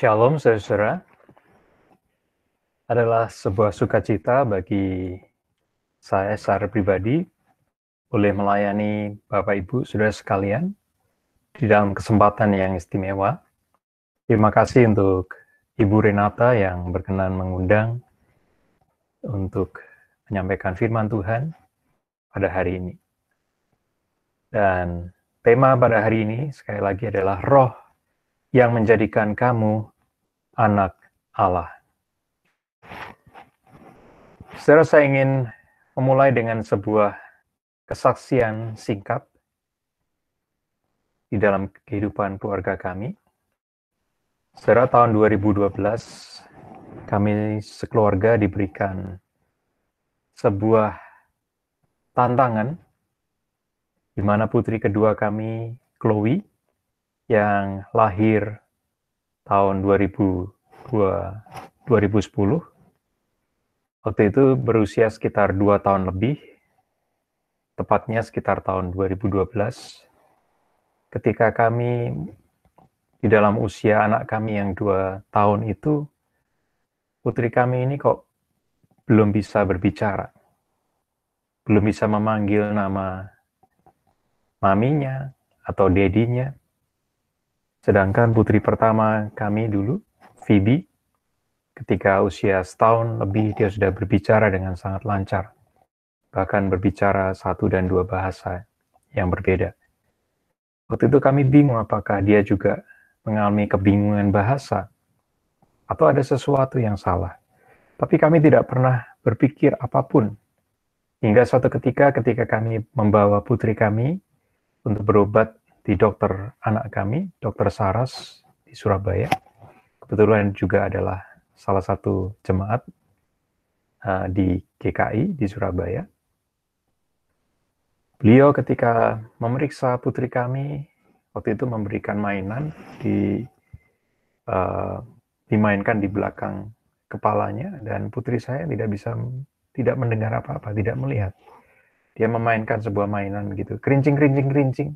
Shalom saudara-saudara. Adalah sebuah sukacita bagi saya secara pribadi boleh melayani Bapak Ibu saudara sekalian di dalam kesempatan yang istimewa. Terima kasih untuk Ibu Renata yang berkenan mengundang untuk menyampaikan firman Tuhan pada hari ini. Dan tema pada hari ini sekali lagi adalah roh yang menjadikan kamu anak Allah. Saudara, saya ingin memulai dengan sebuah kesaksian singkat di dalam kehidupan keluarga kami. Saudara, tahun 2012 kami sekeluarga diberikan sebuah tantangan di mana putri kedua kami, Chloe, yang lahir tahun 2002, 2010. Waktu itu berusia sekitar dua tahun lebih, tepatnya sekitar tahun 2012, ketika kami di dalam usia anak kami yang dua tahun itu, putri kami ini kok belum bisa berbicara, belum bisa memanggil nama maminya atau dedinya, Sedangkan putri pertama kami dulu, Phoebe, ketika usia setahun lebih dia sudah berbicara dengan sangat lancar. Bahkan berbicara satu dan dua bahasa yang berbeda. Waktu itu kami bingung apakah dia juga mengalami kebingungan bahasa atau ada sesuatu yang salah. Tapi kami tidak pernah berpikir apa pun. Hingga suatu ketika ketika kami membawa putri kami untuk berobat di dokter anak kami, dokter Saras di Surabaya. Kebetulan juga adalah salah satu jemaat uh, di GKI di Surabaya. Beliau ketika memeriksa putri kami, waktu itu memberikan mainan di uh, dimainkan di belakang kepalanya dan putri saya tidak bisa tidak mendengar apa-apa, tidak melihat. Dia memainkan sebuah mainan gitu, kerincing kerincing kerincing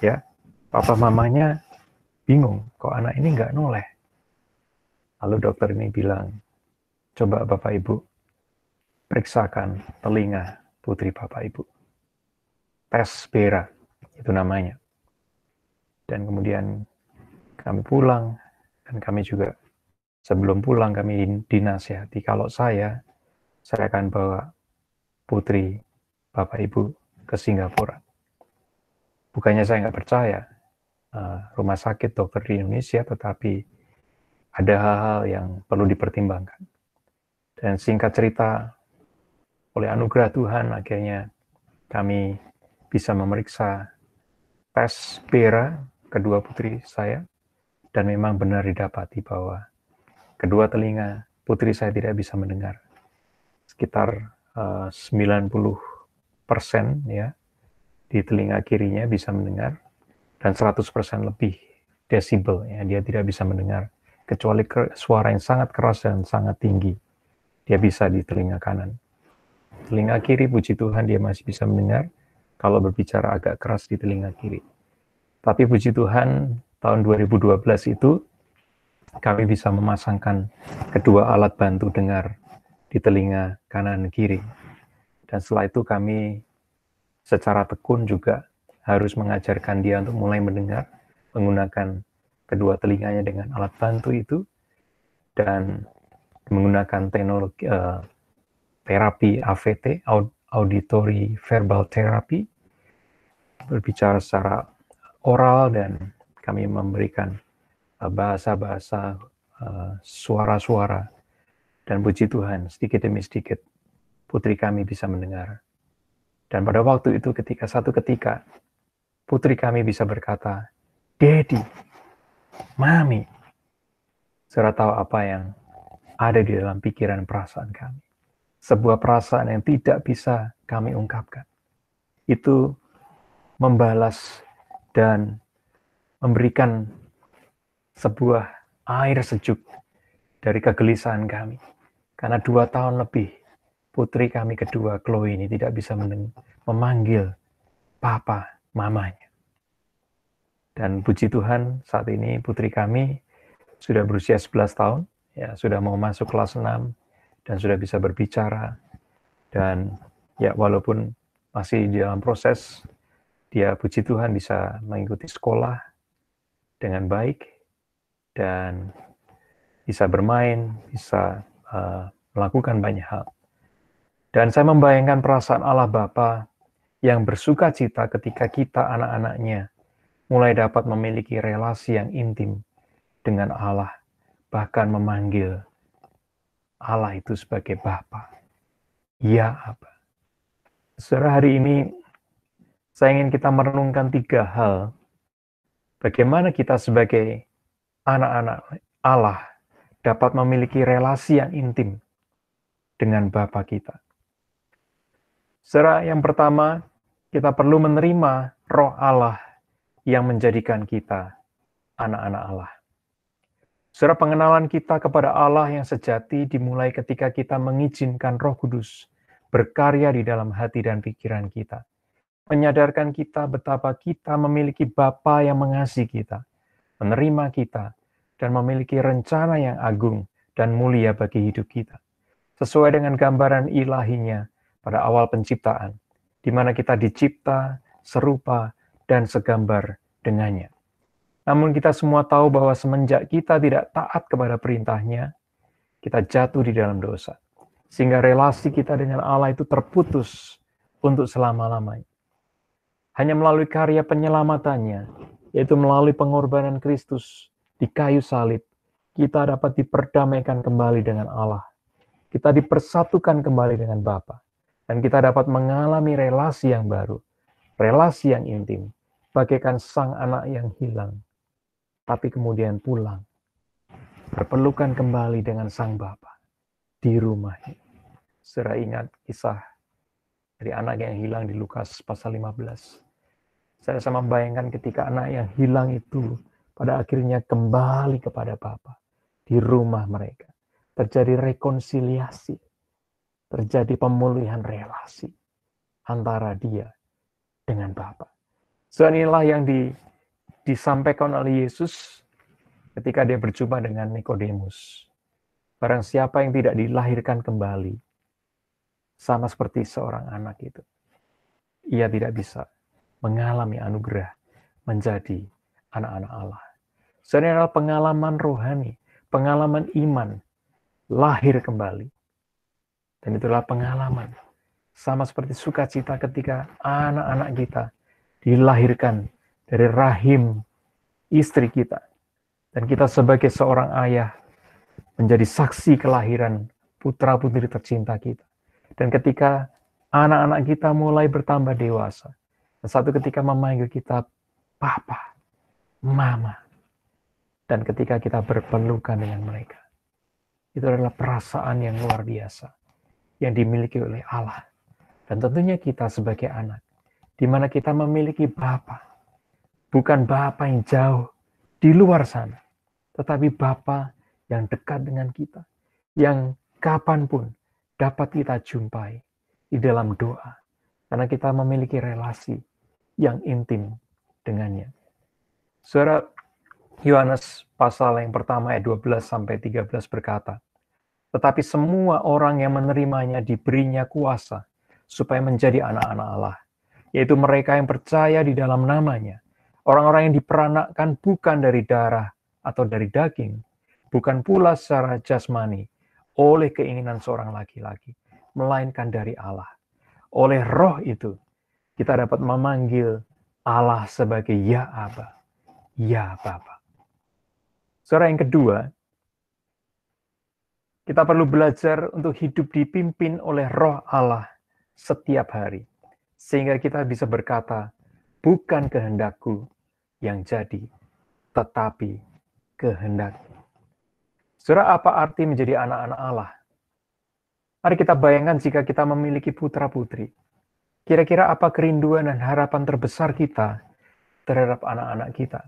ya. Papa mamanya bingung kok anak ini nggak noleh? Lalu dokter ini bilang coba bapak ibu periksakan telinga putri bapak ibu. Tes Bera itu namanya. Dan kemudian kami pulang dan kami juga sebelum pulang kami dinasihati kalau saya saya akan bawa putri bapak ibu ke Singapura bukannya saya nggak percaya uh, rumah sakit dokter di Indonesia, tetapi ada hal-hal yang perlu dipertimbangkan. Dan singkat cerita, oleh anugerah Tuhan akhirnya kami bisa memeriksa tes Bera kedua putri saya dan memang benar didapati bahwa kedua telinga putri saya tidak bisa mendengar sekitar uh, 90 persen ya di telinga kirinya bisa mendengar dan 100% lebih desibel ya. Dia tidak bisa mendengar kecuali suara yang sangat keras dan sangat tinggi. Dia bisa di telinga kanan. Telinga kiri puji Tuhan dia masih bisa mendengar kalau berbicara agak keras di telinga kiri. Tapi puji Tuhan tahun 2012 itu kami bisa memasangkan kedua alat bantu dengar di telinga kanan kiri. Dan setelah itu kami secara tekun juga harus mengajarkan dia untuk mulai mendengar menggunakan kedua telinganya dengan alat bantu itu dan menggunakan teknologi uh, terapi AVT auditory verbal therapy berbicara secara oral dan kami memberikan eh, bahasa-bahasa uh, suara-suara. Dan puji Tuhan sedikit demi sedikit putri kami bisa mendengar dan pada waktu itu ketika satu ketika putri kami bisa berkata, Daddy, Mami, Saudara tahu apa yang ada di dalam pikiran perasaan kami. Sebuah perasaan yang tidak bisa kami ungkapkan. Itu membalas dan memberikan sebuah air sejuk dari kegelisahan kami. Karena dua tahun lebih putri kami kedua, Chloe ini tidak bisa memanggil papa, mamanya. Dan puji Tuhan saat ini putri kami sudah berusia 11 tahun, ya sudah mau masuk kelas 6 dan sudah bisa berbicara dan ya walaupun masih dalam proses dia puji Tuhan bisa mengikuti sekolah dengan baik dan bisa bermain, bisa uh, melakukan banyak hal. Dan saya membayangkan perasaan Allah Bapa yang bersuka cita ketika kita anak-anaknya mulai dapat memiliki relasi yang intim dengan Allah bahkan memanggil Allah itu sebagai Bapa. Ya apa? Saudara hari ini saya ingin kita merenungkan tiga hal. Bagaimana kita sebagai anak-anak Allah dapat memiliki relasi yang intim dengan Bapa kita. Saudara, yang pertama, kita perlu menerima roh Allah yang menjadikan kita anak-anak Allah. Saudara, pengenalan kita kepada Allah yang sejati dimulai ketika kita mengizinkan Roh Kudus berkarya di dalam hati dan pikiran kita. Menyadarkan kita betapa kita memiliki Bapa yang mengasihi kita, menerima kita, dan memiliki rencana yang agung dan mulia bagi hidup kita. Sesuai dengan gambaran ilahinya pada awal penciptaan, di mana kita dicipta serupa dan segambar dengannya. Namun kita semua tahu bahwa semenjak kita tidak taat kepada perintahnya, kita jatuh di dalam dosa. Sehingga relasi kita dengan Allah itu terputus untuk selama-lamanya. Hanya melalui karya penyelamatannya, yaitu melalui pengorbanan Kristus di kayu salib, kita dapat diperdamaikan kembali dengan Allah. Kita dipersatukan kembali dengan Bapa, dan kita dapat mengalami relasi yang baru, relasi yang intim, bagaikan sang anak yang hilang tapi kemudian pulang, berpelukan kembali dengan sang Bapa di rumahnya. Saudara ingat kisah dari anak yang hilang di Lukas pasal 15. Saya sama membayangkan ketika anak yang hilang itu pada akhirnya kembali kepada Bapa di rumah mereka. Terjadi rekonsiliasi, terjadi pemulihan relasi antara dia dengan Bapa. So inilah yang di disampaikan oleh Yesus ketika dia berjumpa dengan Nikodemus. Barang siapa yang tidak dilahirkan kembali, sama seperti seorang anak itu, ia tidak bisa mengalami anugerah menjadi anak-anak Allah. Sebenarnya adalah pengalaman rohani, pengalaman iman, lahir kembali. Dan itulah pengalaman. Sama seperti sukacita ketika anak-anak kita dilahirkan dari rahim istri kita. Dan kita sebagai seorang ayah menjadi saksi kelahiran putra-putri tercinta kita. Dan ketika anak-anak kita mulai bertambah dewasa, dan satu ketika memanggil kita papa, mama, dan ketika kita berpelukan dengan mereka, itu adalah perasaan yang luar biasa yang dimiliki oleh Allah. Dan tentunya kita sebagai anak, di mana kita memiliki Bapa bukan Bapa yang jauh di luar sana, tetapi Bapa yang dekat dengan kita, yang kapan pun dapat kita jumpai di dalam doa, karena kita memiliki relasi yang intim dengannya. Suara Yohanes pasal yang pertama ayat 12 sampai 13 berkata, tetapi semua orang yang menerimanya diberinya kuasa supaya menjadi anak-anak Allah, yaitu mereka yang percaya di dalam namanya, Orang-orang yang diperanakkan bukan dari darah atau dari daging, bukan pula secara jasmani oleh keinginan seorang laki-laki, melainkan dari Allah. Oleh roh itu, kita dapat memanggil Allah sebagai Ya Aba, Ya Bapa. Saudara yang kedua, kita perlu belajar untuk hidup dipimpin oleh roh Allah setiap hari. Sehingga kita bisa berkata, bukan kehendakku, yang jadi, tetapi kehendak. Saudara, apa arti menjadi anak-anak Allah? Mari kita bayangkan jika kita memiliki putra-putri. Kira-kira apa kerinduan dan harapan terbesar kita terhadap anak-anak kita?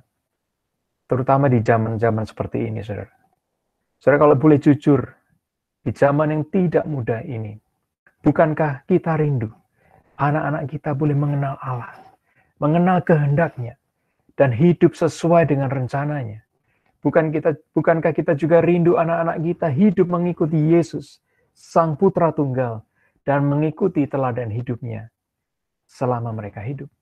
Terutama di zaman-zaman seperti ini, saudara. Saudara, kalau boleh jujur, di zaman yang tidak mudah ini, bukankah kita rindu anak-anak kita boleh mengenal Allah, mengenal kehendaknya, dan hidup sesuai dengan rencananya. Bukan kita, bukankah kita juga rindu anak-anak kita hidup mengikuti Yesus, Sang Putra Tunggal, dan mengikuti teladan hidupnya selama mereka hidup?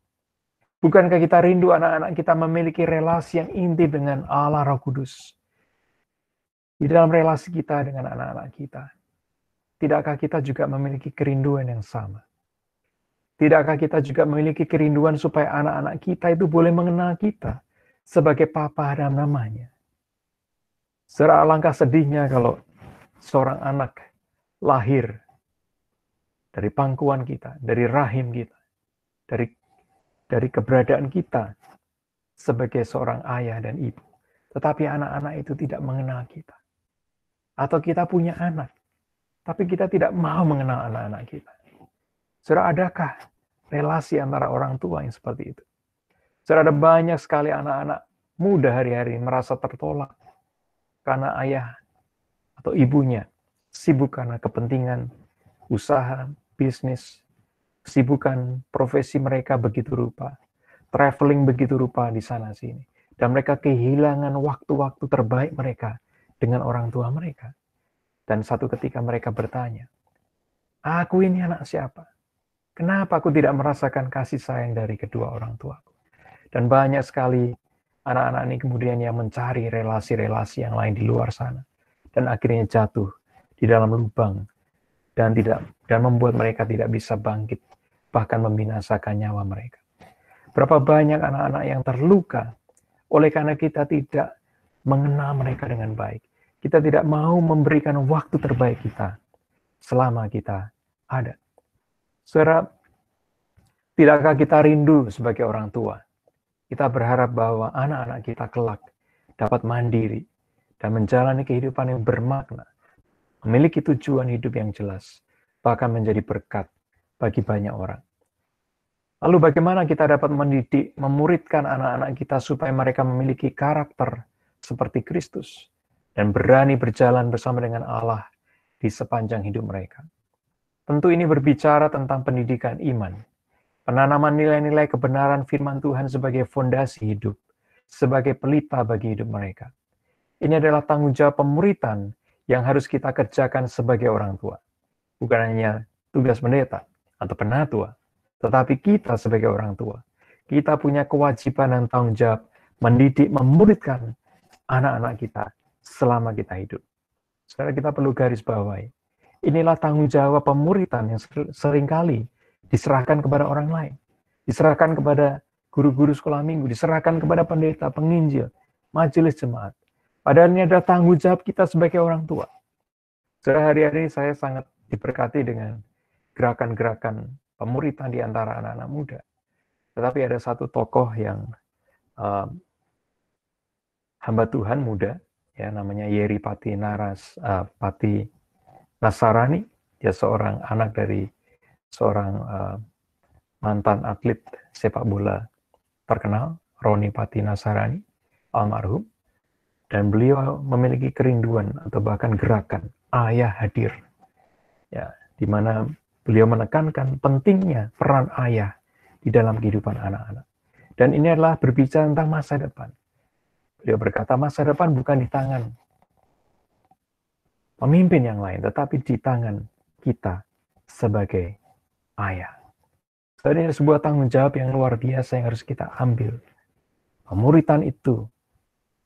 Bukankah kita rindu anak-anak kita memiliki relasi yang intim dengan Allah Roh Kudus? Di dalam relasi kita dengan anak-anak kita, tidakkah kita juga memiliki kerinduan yang sama? Tidakkah kita juga memiliki kerinduan supaya anak-anak kita itu boleh mengenal kita sebagai Papa dan namanya? Secara alangkah sedihnya kalau seorang anak lahir dari pangkuan kita, dari rahim kita, dari dari keberadaan kita sebagai seorang ayah dan ibu. Tetapi anak-anak itu tidak mengenal kita. Atau kita punya anak, tapi kita tidak mau mengenal anak-anak kita. Saudara, adakah relasi antara orang tua yang seperti itu? Saudara, ada banyak sekali anak-anak muda hari-hari merasa tertolak karena ayah atau ibunya sibuk karena kepentingan usaha, bisnis, kesibukan profesi mereka begitu rupa, traveling begitu rupa di sana sini. Dan mereka kehilangan waktu-waktu terbaik mereka dengan orang tua mereka. Dan satu ketika mereka bertanya, aku ini anak siapa? Kenapa aku tidak merasakan kasih sayang dari kedua orang tuaku? Dan banyak sekali anak-anak ini kemudian yang mencari relasi-relasi yang lain di luar sana dan akhirnya jatuh di dalam lubang dan tidak dan membuat mereka tidak bisa bangkit bahkan membinasakan nyawa mereka. Berapa banyak anak-anak yang terluka oleh karena kita tidak mengenal mereka dengan baik. Kita tidak mau memberikan waktu terbaik kita selama kita ada. Saudara, tidakkah kita rindu sebagai orang tua kita berharap bahwa anak-anak kita kelak dapat mandiri dan menjalani kehidupan yang bermakna, memiliki tujuan hidup yang jelas, bahkan menjadi berkat bagi banyak orang. Lalu bagaimana kita dapat mendidik, memuridkan anak-anak kita supaya mereka memiliki karakter seperti Kristus dan berani berjalan bersama dengan Allah di sepanjang hidup mereka. Tentu ini berbicara tentang pendidikan iman, Penanaman nilai-nilai kebenaran firman Tuhan sebagai fondasi hidup, sebagai pelita bagi hidup mereka. Ini adalah tanggung jawab pemuritan yang harus kita kerjakan sebagai orang tua. Bukan hanya tugas pendeta atau penatua, tetapi kita sebagai orang tua. Kita punya kewajiban dan tanggung jawab mendidik, memuridkan anak-anak kita selama kita hidup. Sekarang kita perlu garis bawahi. Inilah tanggung jawab pemuritan yang sering kali diserahkan kepada orang lain, diserahkan kepada guru-guru sekolah minggu, diserahkan kepada pendeta, penginjil, majelis jemaat. Padahal ini adalah tanggung jawab kita sebagai orang tua. Sehari-hari saya sangat diberkati dengan gerakan-gerakan pemuritan di antara anak-anak muda. Tetapi ada satu tokoh yang uh, hamba Tuhan muda, ya namanya Yeri Pati Naras, uh, Pati Nasarani. Dia seorang anak dari seorang uh, mantan atlet sepak bola terkenal, Roni Pati Nasarani, almarhum, dan beliau memiliki kerinduan atau bahkan gerakan ayah hadir, ya, di mana beliau menekankan pentingnya peran ayah di dalam kehidupan anak-anak. Dan ini adalah berbicara tentang masa depan. Beliau berkata masa depan bukan di tangan pemimpin yang lain, tetapi di tangan kita sebagai ayah. Dan ini sebuah tanggung jawab yang luar biasa yang harus kita ambil. Pemuritan itu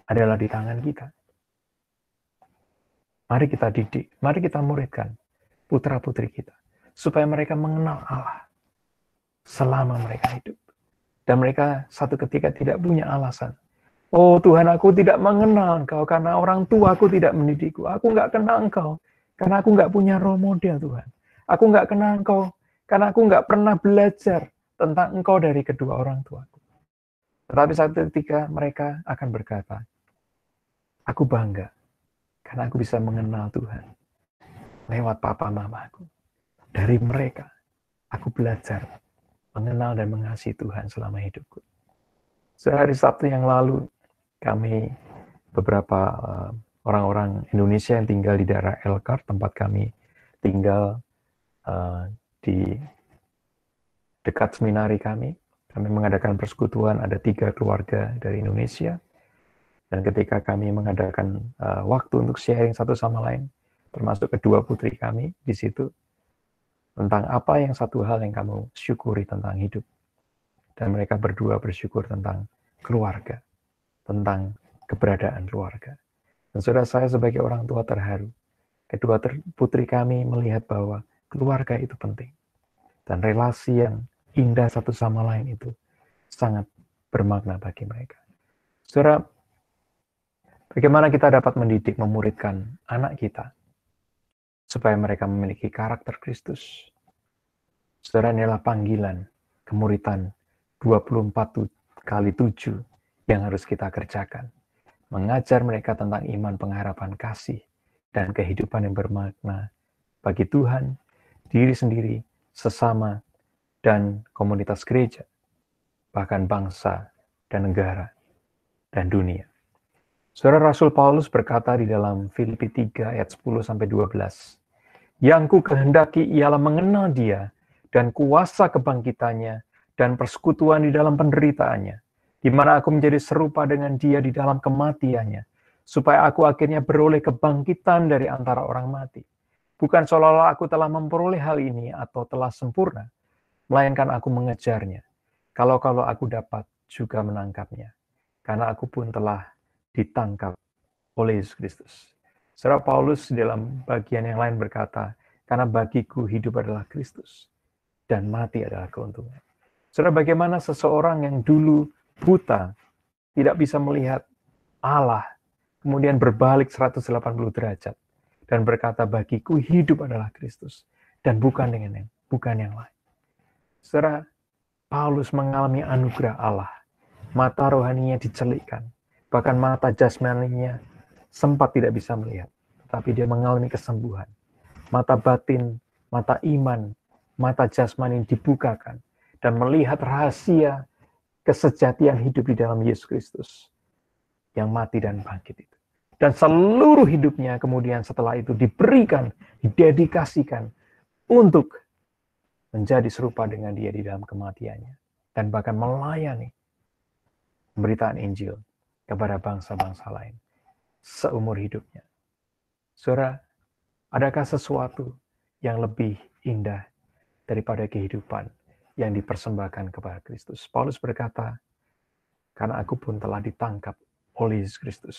adalah di tangan kita. Mari kita didik, mari kita muridkan putra-putri kita. Supaya mereka mengenal Allah selama mereka hidup. Dan mereka satu ketika tidak punya alasan. Oh Tuhan, aku tidak mengenal Engkau karena orang tua aku tidak mendidikku. Aku nggak kenal Engkau karena aku nggak punya role model Tuhan. Aku nggak kenal Engkau karena aku nggak pernah belajar tentang engkau dari kedua orang tuaku. Tetapi satu ketika mereka akan berkata, aku bangga karena aku bisa mengenal Tuhan lewat papa mamaku. Dari mereka, aku belajar mengenal dan mengasihi Tuhan selama hidupku. Sehari Sabtu yang lalu, kami beberapa eh, orang-orang Indonesia yang tinggal di daerah Elkar, tempat kami tinggal uh, di dekat seminari kami. Kami mengadakan persekutuan, ada tiga keluarga dari Indonesia. Dan ketika kami mengadakan uh, waktu untuk sharing satu sama lain, termasuk kedua putri kami di situ, tentang apa yang satu hal yang kamu syukuri tentang hidup. Dan mereka berdua bersyukur tentang keluarga, tentang keberadaan keluarga. Dan saudara saya sebagai orang tua terharu. Kedua putri kami melihat bahwa keluarga itu penting. Dan relasi yang indah satu sama lain itu sangat bermakna bagi mereka. Saudara, bagaimana kita dapat mendidik, memuridkan anak kita supaya mereka memiliki karakter Kristus. Saudara, inilah panggilan kemuritan 24 kali 7 yang harus kita kerjakan. Mengajar mereka tentang iman, pengharapan, kasih, dan kehidupan yang bermakna bagi Tuhan, diri sendiri, sesama, dan komunitas gereja, bahkan bangsa dan negara dan dunia. Saudara Rasul Paulus berkata di dalam Filipi 3 ayat 10 sampai 12, "Yang ku kehendaki ialah mengenal Dia dan kuasa kebangkitannya dan persekutuan di dalam penderitaannya, di mana aku menjadi serupa dengan Dia di dalam kematiannya, supaya aku akhirnya beroleh kebangkitan dari antara orang mati. Bukan seolah-olah aku telah memperoleh hal ini atau telah sempurna, melainkan aku mengejarnya. Kalau-kalau aku dapat juga menangkapnya, karena aku pun telah ditangkap oleh Yesus Kristus. Saudara Paulus dalam bagian yang lain berkata, karena bagiku hidup adalah Kristus dan mati adalah keuntungan. Saudara, bagaimana seseorang yang dulu buta, tidak bisa melihat Allah, kemudian berbalik 180 derajat dan berkata, bagiku hidup adalah Kristus dan bukan dengan yang, bukan yang lain. Saudara, Paulus mengalami anugerah Allah. Mata rohaninya dicelikkan. Bahkan mata jasmaninya sempat tidak bisa melihat. Tapi dia mengalami kesembuhan. Mata batin, mata iman, mata jasmani dibukakan. Dan melihat rahasia kesejatian hidup di dalam Yesus Kristus. Yang mati dan bangkit itu. Dan seluruh hidupnya kemudian setelah itu diberikan, didedikasikan untuk menjadi serupa dengan dia di dalam kematiannya. Dan bahkan melayani pemberitaan Injil kepada bangsa-bangsa lain seumur hidupnya. Saudara, adakah sesuatu yang lebih indah daripada kehidupan yang dipersembahkan kepada Kristus? Paulus berkata, karena aku pun telah ditangkap oleh Yesus Kristus,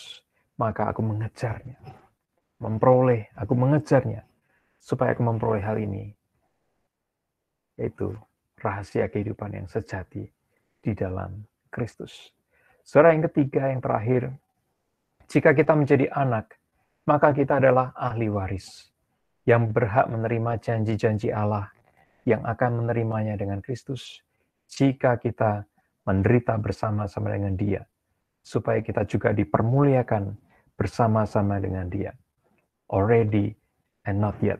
maka aku mengejarnya. Memperoleh, aku mengejarnya. Supaya aku memperoleh hal ini, yaitu rahasia kehidupan yang sejati di dalam Kristus. Saudara yang ketiga, yang terakhir, jika kita menjadi anak, maka kita adalah ahli waris yang berhak menerima janji-janji Allah yang akan menerimanya dengan Kristus jika kita menderita bersama-sama dengan Dia, supaya kita juga dipermuliakan bersama-sama dengan Dia. Already and not yet.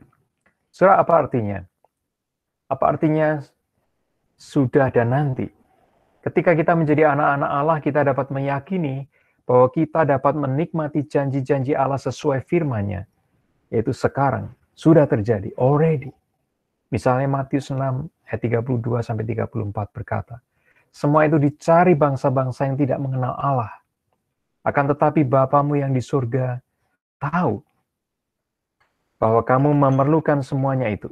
Surah apa artinya? Apa artinya sudah dan nanti? Ketika kita menjadi anak-anak Allah, kita dapat meyakini bahwa kita dapat menikmati janji-janji Allah sesuai firman-Nya, yaitu sekarang sudah terjadi, already. Misalnya Matius 6 ayat 32 sampai 34 berkata, semua itu dicari bangsa-bangsa yang tidak mengenal Allah. Akan tetapi Bapamu yang di surga tahu bahwa kamu memerlukan semuanya itu.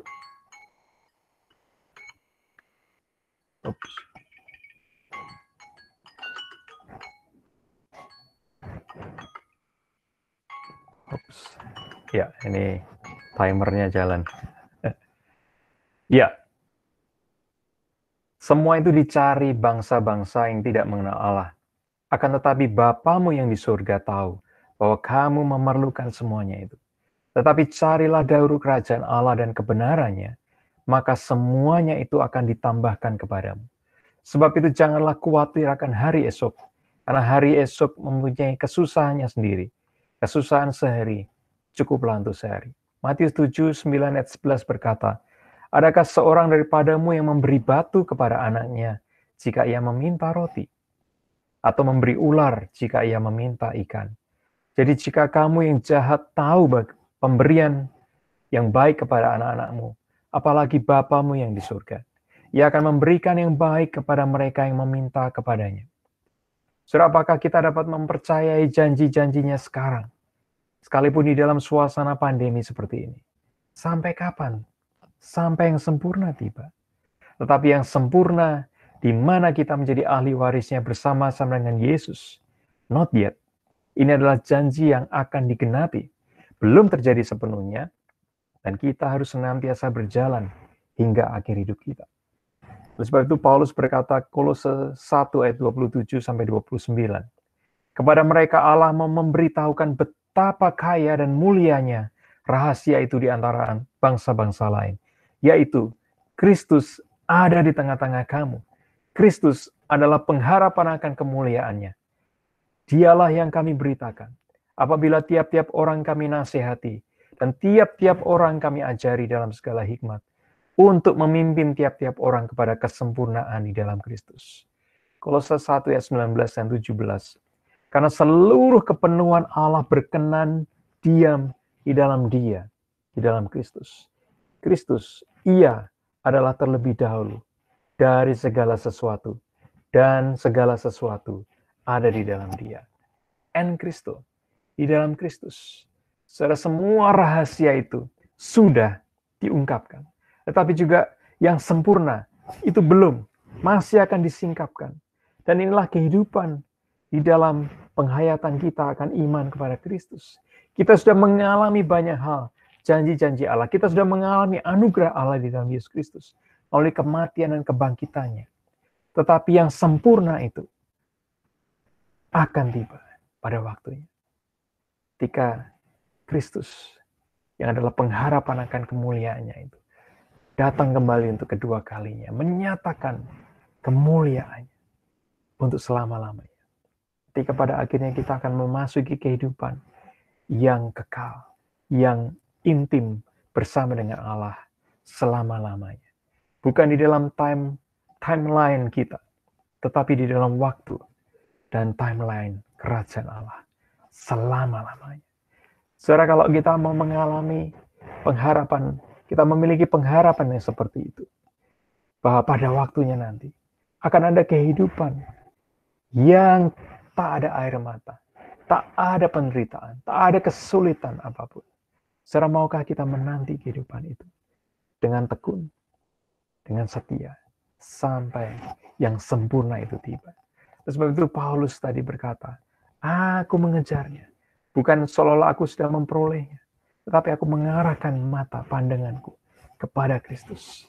Oops. Oops. Ya, ini timernya jalan. Ya. Semua itu dicari bangsa-bangsa yang tidak mengenal Allah. Akan tetapi Bapamu yang di surga tahu bahwa kamu memerlukan semuanya itu. Tetapi carilah dahulu kerajaan Allah dan kebenarannya, maka semuanya itu akan ditambahkan kepadamu. Sebab itu janganlah khawatir akan hari esok, karena hari esok mempunyai kesusahannya sendiri. Kesusahan sehari cukuplah untuk sehari. Matius 7, 9, ayat 11 berkata, Adakah seorang daripadamu yang memberi batu kepada anaknya jika ia meminta roti? Atau memberi ular jika ia meminta ikan? Jadi jika kamu yang jahat tahu pemberian yang baik kepada anak-anakmu, apalagi Bapamu yang di surga. Ia akan memberikan yang baik kepada mereka yang meminta kepadanya. Saudara, apakah kita dapat mempercayai janji-janjinya sekarang? Sekalipun di dalam suasana pandemi seperti ini. Sampai kapan? Sampai yang sempurna tiba. Tetapi yang sempurna, di mana kita menjadi ahli warisnya bersama-sama dengan Yesus. Not yet. Ini adalah janji yang akan digenapi. Belum terjadi sepenuhnya, dan kita harus senantiasa berjalan hingga akhir hidup kita. Oleh sebab itu Paulus berkata Kolose 1 ayat 27 sampai 29. Kepada mereka Allah memberitahukan betapa kaya dan mulianya rahasia itu di antara bangsa-bangsa lain, yaitu Kristus ada di tengah-tengah kamu. Kristus adalah pengharapan akan kemuliaannya. Dialah yang kami beritakan. Apabila tiap-tiap orang kami nasihati, dan tiap-tiap orang kami ajari dalam segala hikmat, untuk memimpin tiap-tiap orang kepada kesempurnaan di dalam Kristus. Kolose 1 ayat 19 dan 17. Karena seluruh kepenuhan Allah berkenan diam di dalam dia, di dalam Kristus. Kristus, ia adalah terlebih dahulu dari segala sesuatu, dan segala sesuatu ada di dalam dia. En Kristo, di dalam Kristus. Secara semua rahasia itu sudah diungkapkan tetapi juga yang sempurna itu belum, masih akan disingkapkan. Dan inilah kehidupan di dalam penghayatan kita akan iman kepada Kristus. Kita sudah mengalami banyak hal, janji-janji Allah. Kita sudah mengalami anugerah Allah di dalam Yesus Kristus oleh kematian dan kebangkitannya. Tetapi yang sempurna itu akan tiba pada waktunya. Ketika Kristus yang adalah pengharapan akan kemuliaannya itu datang kembali untuk kedua kalinya, menyatakan kemuliaannya untuk selama-lamanya. Ketika pada akhirnya kita akan memasuki kehidupan yang kekal, yang intim bersama dengan Allah selama-lamanya. Bukan di dalam time timeline kita, tetapi di dalam waktu dan timeline kerajaan Allah selama-lamanya. Saudara, kalau kita mau mengalami pengharapan kita memiliki pengharapan yang seperti itu. Bahwa pada waktunya nanti akan ada kehidupan yang tak ada air mata, tak ada penderitaan, tak ada kesulitan apa pun. Secara maukah kita menanti kehidupan itu dengan tekun, dengan setia, sampai yang sempurna itu tiba. Sebab itu Paulus tadi berkata, aku mengejarnya. Bukan seolah-olah aku sudah memperolehnya. Tetapi aku mengarahkan mata pandanganku kepada Kristus.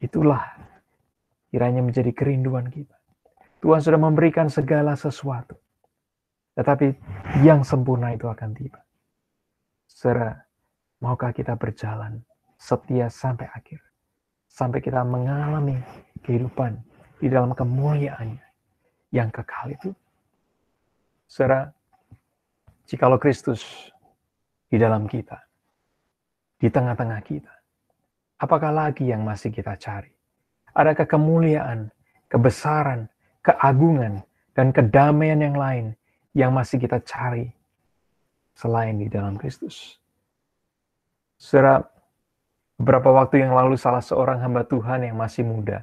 Itulah kiranya menjadi kerinduan kita. Tuhan sudah memberikan segala sesuatu. Tetapi yang sempurna itu akan tiba. Saudara, maukah kita berjalan setia sampai akhir? Sampai kita mengalami kehidupan di dalam kemuliaannya yang kekal itu. Saudara, jikalau Kristus di dalam kita, di tengah-tengah kita. Apakah lagi yang masih kita cari? Adakah kemuliaan, kebesaran, keagungan, dan kedamaian yang lain yang masih kita cari selain di dalam Kristus? Saudara, beberapa waktu yang lalu salah seorang hamba Tuhan yang masih muda,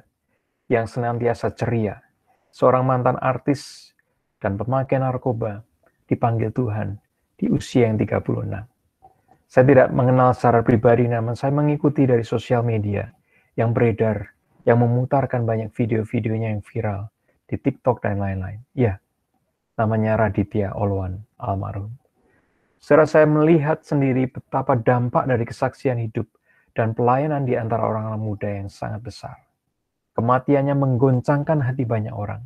yang senantiasa ceria, seorang mantan artis dan pemakai narkoba, dipanggil Tuhan di usia yang 36. Saya tidak mengenal secara pribadi, namun saya mengikuti dari sosial media yang beredar, yang memutarkan banyak video-videonya yang viral di TikTok dan lain-lain. Ya, namanya Raditya Olwan almarhum. Secara saya melihat sendiri betapa dampak dari kesaksian hidup dan pelayanan di antara orang-orang muda yang sangat besar. Kematiannya menggoncangkan hati banyak orang,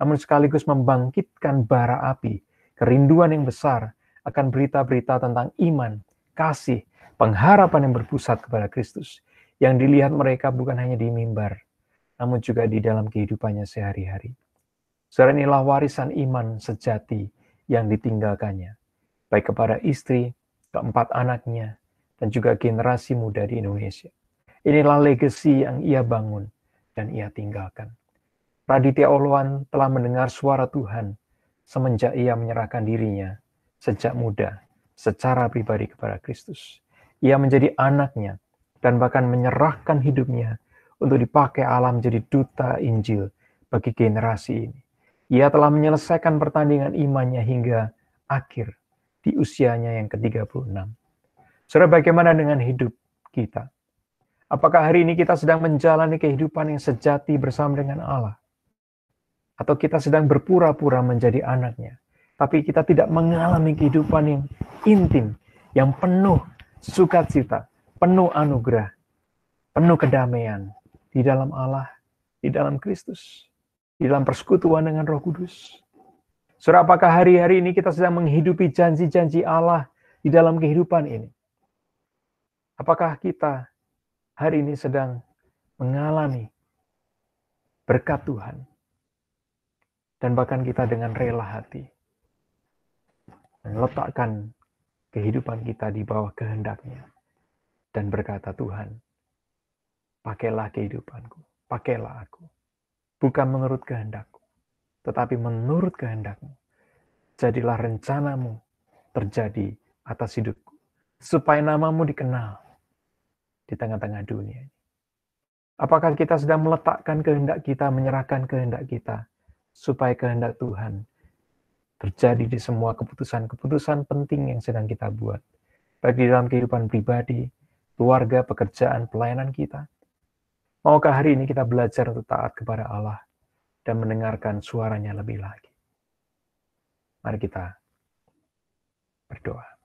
namun sekaligus membangkitkan bara api, kerinduan yang besar akan berita-berita tentang iman kasih, pengharapan yang berpusat kepada Kristus, yang dilihat mereka bukan hanya di mimbar, namun juga di dalam kehidupannya sehari-hari. Saudara inilah warisan iman sejati yang ditinggalkannya, baik kepada istri, keempat anaknya, dan juga generasi muda di Indonesia. Inilah legasi yang ia bangun dan ia tinggalkan. Raditya Olwan telah mendengar suara Tuhan semenjak ia menyerahkan dirinya sejak muda secara pribadi kepada Kristus. Ia menjadi anaknya dan bahkan menyerahkan hidupnya untuk dipakai Allah menjadi duta Injil bagi generasi ini. Ia telah menyelesaikan pertandingan imannya hingga akhir di usianya yang ke-36. Saudara, bagaimana dengan hidup kita? Apakah hari ini kita sedang menjalani kehidupan yang sejati bersama dengan Allah? Atau kita sedang berpura-pura menjadi anaknya, tapi kita tidak mengalami kehidupan yang intim, yang penuh sukacita, penuh anugerah, penuh kedamaian di dalam Allah, di dalam Kristus, di dalam persekutuan dengan Roh Kudus. Saudara, apakah hari-hari ini kita sedang menghidupi janji-janji Allah di dalam kehidupan ini? Apakah kita hari ini sedang mengalami berkat Tuhan? Dan bahkan kita dengan rela hati meletakkan kehidupan kita di bawah kehendaknya dan berkata Tuhan, pakailah kehidupanku, pakailah aku, bukan menurut kehendakku, tetapi menurut kehendakmu. Jadilah rencanamu terjadi atas hidupku, supaya namamu dikenal di tengah-tengah dunia. Apakah kita sedang meletakkan kehendak kita, menyerahkan kehendak kita, supaya kehendak Tuhan terjadi di semua keputusan-keputusan penting yang sedang kita buat, baik di dalam kehidupan pribadi, keluarga, pekerjaan, pelayanan kita. Maukah hari ini kita belajar untuk taat kepada Allah dan mendengarkan suaranya lebih lagi. Mari kita berdoa.